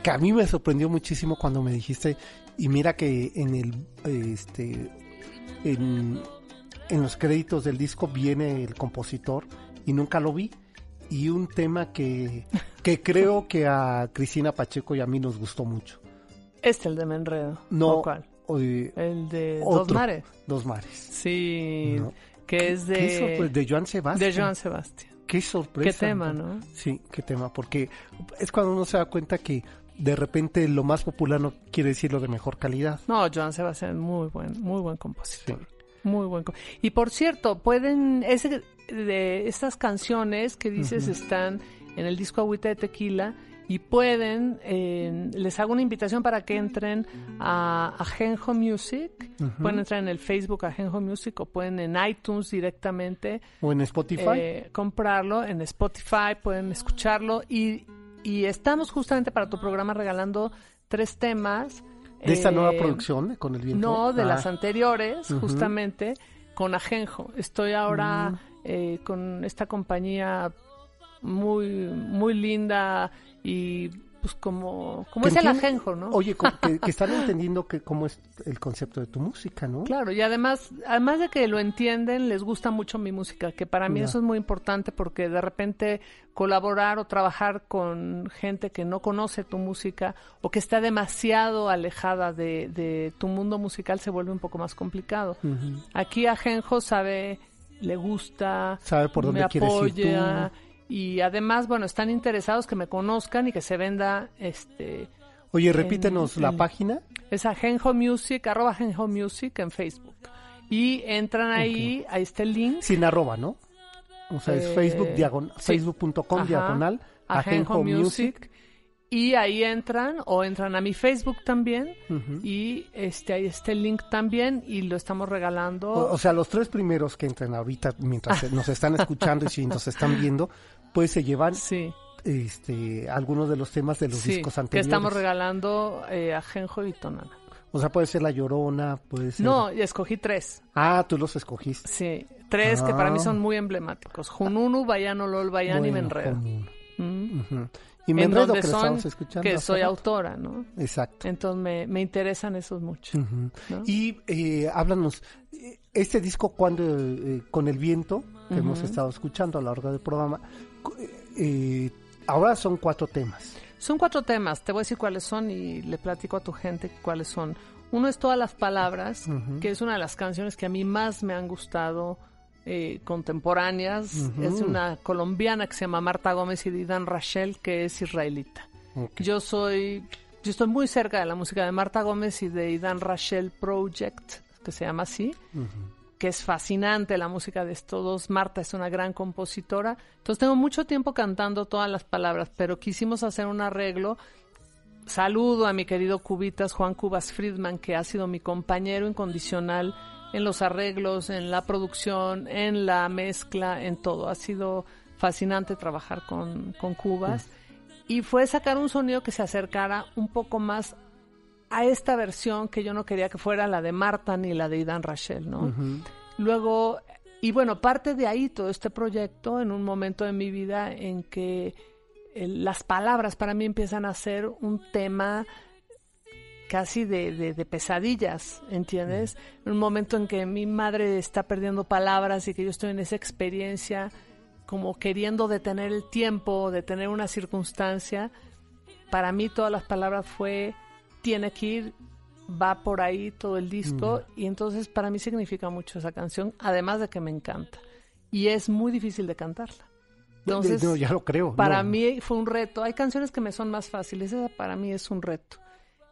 que a mí me sorprendió muchísimo cuando me dijiste, y mira que en el, este, en, en los créditos del disco viene el compositor y nunca lo vi. Y un tema que, que creo que a Cristina Pacheco y a mí nos gustó mucho. Este, el de Menredo. No, ¿O cuál? de- El de otro, Dos Mares. Dos Mares. Sí, No. que es Qué sorpre- de, de Joan Sebastián. de Joan Sebastián. Qué sorpresa. Qué tema, ¿no? Sí, qué tema, porque es cuando uno se da cuenta que de repente lo más popular no quiere decir lo de mejor calidad. No, Joan Sebastián es muy buen, muy buen compositor. Muy buen. co- Y por cierto, pueden, ese, de estas canciones que dices están en el disco Agüita de Tequila y pueden, eh, les hago una invitación para que entren a Ajenjo Music, pueden entrar en el Facebook Ajenjo Music o pueden en iTunes directamente O en Spotify. eh, comprarlo en Spotify, pueden escucharlo y, y estamos justamente para tu programa regalando tres temas. de esta nueva eh, producción, con el viento. No, de Ah, las anteriores, Ujú. justamente, con Ajenjo. Estoy ahora Mm. eh, con esta compañía muy, muy linda y pues como, como Que es el Ajenjo, ¿no? Oye, que, que están entendiendo que cómo es el concepto de tu música, ¿no? Claro, y además, además de que lo entienden, les gusta mucho mi música, que para mí Ya. eso es muy importante porque de repente colaborar o trabajar con gente que no conoce tu música o que está demasiado alejada de, de tu mundo musical se vuelve un poco más complicado. Aquí Ajenjo sabe, le gusta, Sabe por dónde me ir apoya tú. Y además, bueno, están interesados que me conozcan y que se venda este Oye, repítenos en- la en- página. es Ajenjo Music, arroba Ajenjo Music en Facebook. Y entran ahí, ahí está el link. Sin arroba, ¿no? O sea, es Eh, Facebook diagon- sí. facebook.com diagonal Ajenjo Music. Y ahí entran o entran a mi Facebook también. Y este ahí está el link también y lo estamos regalando. O, o sea, los tres primeros que entren ahorita mientras nos están escuchando y si nos están viendo, pues se llevan sí, este algunos de los temas de los sí, discos que anteriores. estamos regalando eh, Ajenjo y Tonana. O sea, puede ser La Llorona, puede ser... No, y escojí tres. Ah, tú los escogiste. Sí, tres que para mí Ah. son muy emblemáticos. Jununu, Bayano, Lol, Bayan y Bueno, Menredo. Mm. Y En Menredo, donde que lo son- estamos escuchando. que soy rato. autora, ¿no? Exacto. Entonces me, me interesan esos mucho. ¿no? Y eh, háblanos, este disco cuando eh, con el viento que hemos estado escuchando a lo largo del programa, eh, ahora son cuatro temas. Son cuatro temas, te voy a decir cuáles son y le platico a tu gente cuáles son. Uno es Todas las Palabras, que es una de las canciones que a mí más me han gustado eh, contemporáneas. Ujú. Es de una colombiana que se llama Marta Gómez y Didan Rachel, que es israelita. Yo soy, yo estoy muy cerca de la música de Marta Gómez y de Idan Rachel Project, que se llama así, que es fascinante la música de estos dos. Marta es una gran compositora. Entonces tengo mucho tiempo cantando todas las palabras, pero quisimos hacer un arreglo. Saludo a mi querido Cubitas, Juan Cubas Friedman, que ha sido mi compañero incondicional en los arreglos, en la producción, en la mezcla, en todo. Ha sido fascinante trabajar con, con Cubas. Y fue sacar un sonido que se acercara un poco más a esta versión que yo no quería que fuera la de Marta ni la de Idan Rachel, ¿no? Luego, y bueno, parte de ahí todo este proyecto en un momento de mi vida en que eh, las palabras para mí empiezan a ser un tema casi de, de- de pesadillas, ¿entiendes? En un momento en que mi madre está perdiendo palabras y que yo estoy en esa experiencia como queriendo detener el tiempo, detener una circunstancia, para mí todas las palabras fue tiene que ir, va por ahí todo el disco y entonces para mí significa mucho esa canción, además de que me encanta y es muy difícil de cantarla. Entonces, no, ya lo creo. para no. mí fue un reto. Hay canciones que me son más fáciles, esa para mí es un reto.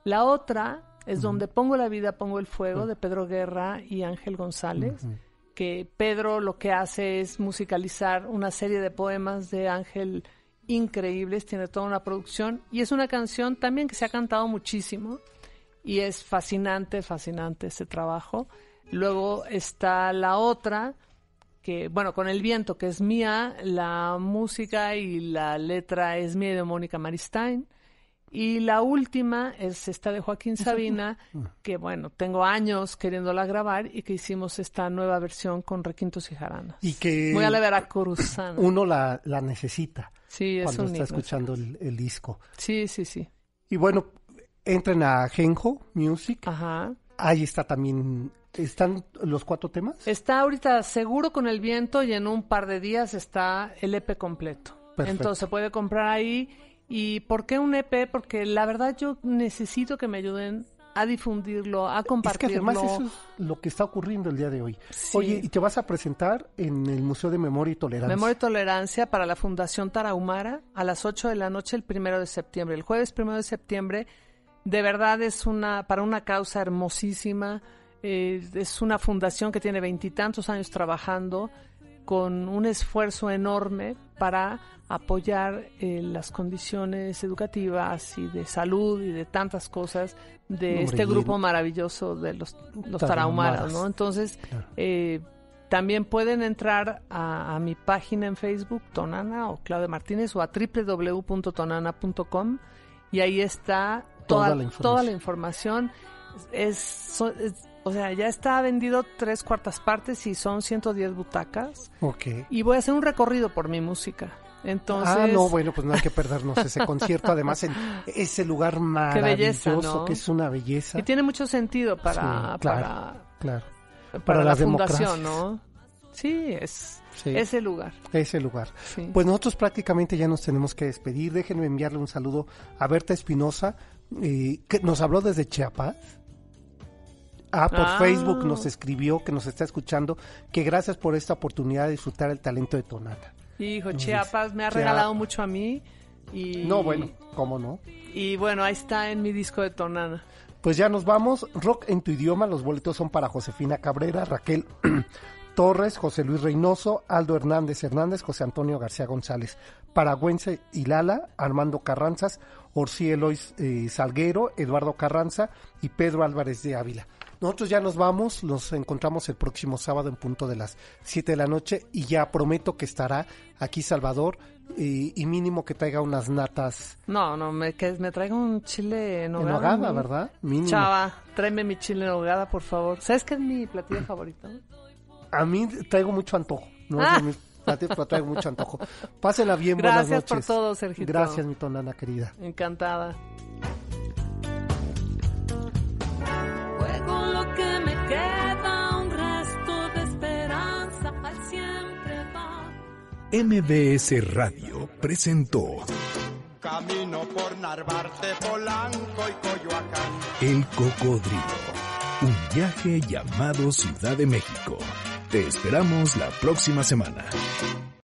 La otra es donde pongo la vida, pongo el fuego, de Pedro Guerra y Ángel González, que Pedro lo que hace es musicalizar una serie de poemas de Ángel increíbles, tiene toda una producción y es una canción también que se ha cantado muchísimo y es fascinante, fascinante ese trabajo. Luego está la otra, que bueno, con el viento, que es mía, la música y la letra es mía y de Mónica Maristain. Y la última es esta de Joaquín Sabina, que bueno, tengo años queriéndola grabar y que hicimos esta nueva versión con requintos y jaranas. Y que Muy a la veracruzana. uno la, la necesita Sí, es cuando un está himno. escuchando el, el disco. Sí, sí, sí. Y bueno, entren a Genjo Music. Ajá. Ahí está también. ¿Están los cuatro temas? Está ahorita seguro con el viento y en un par de días está el EP completo. Perfecto. Entonces se puede comprar ahí. ¿Y por qué un EP? Porque la verdad yo necesito que me ayuden a difundirlo, a Es que compartirlo. además eso es lo que está ocurriendo el día de hoy. Sí. Oye, y te vas a presentar en el Museo de Memoria y Tolerancia. Memoria y Tolerancia para la Fundación Tarahumara a las 8 de la noche el primero de septiembre. El jueves primero de septiembre, de verdad es una para una causa hermosísima. eh, es una fundación que tiene veintitantos años trabajando con un esfuerzo enorme para apoyar eh, las condiciones educativas y de salud y de tantas cosas de Hombre, este grupo maravilloso de los, los Tarahumaras. ¿no? Entonces, Claro. eh, también pueden entrar a, a mi página en Facebook, Tonana o Claudia Martínez, o a www.tonana.com y ahí está Toda toda, la información. toda la información. Es, so- es- O sea, ya está vendido tres cuartas partes y son 110 butacas. Ok. Y voy a hacer un recorrido por mi música. Entonces, Ah, no, bueno, pues no hay que perdernos ese concierto. Además, en ese lugar belleza, maravilloso ¿no? que es una belleza. y tiene mucho sentido para, Sí, claro, para, Claro, para, Para la las fundación. ¿no? Sí, es sí, ese lugar. ese lugar. Sí. Pues nosotros prácticamente ya nos tenemos que despedir. Déjenme enviarle un saludo a Berta Espinosa, eh, que nos habló desde Chiapas. Ah, por Ah. Facebook nos escribió que nos está escuchando, que gracias por esta oportunidad de disfrutar el talento de Tonata. Hijo, Nos Chiapas me ha Chiapas. regalado mucho a mí. Y, No, bueno, ¿cómo no? Y bueno, ahí está en mi disco de Tonana. Pues ya nos vamos. Rock en tu idioma. Los boletos son para Josefina Cabrera, Raquel Torres, José Luis Reynoso, Aldo Hernández Hernández, José Antonio García González. Paragüense y Lala, Armando Carranzas, Orsi Elois eh, Salguero, Eduardo Carranza y Pedro Álvarez de Ávila. Nosotros ya nos vamos, nos encontramos el próximo sábado en punto de las 7 de la noche y ya prometo que estará aquí Salvador eh, y mínimo que traiga unas natas No, no, me, que me traiga un chile en en nogada. hogada. ¿verdad? Mínimo. Chava, tráeme mi chile en nogada, por favor. ¿Sabes qué es mi platillo favorito? A mí traigo mucho antojo. No Ah. es de mis platillos, pero traigo mucho antojo. Pásenla bien, buenas Gracias por noches. todo, Sergito. Gracias, mi tonana querida. Encantada. MBS Radio presentó Camino por Narvarte, Polanco y Coyoacán. El Cocodrilo. Un viaje llamado Ciudad de México. Te esperamos la próxima semana.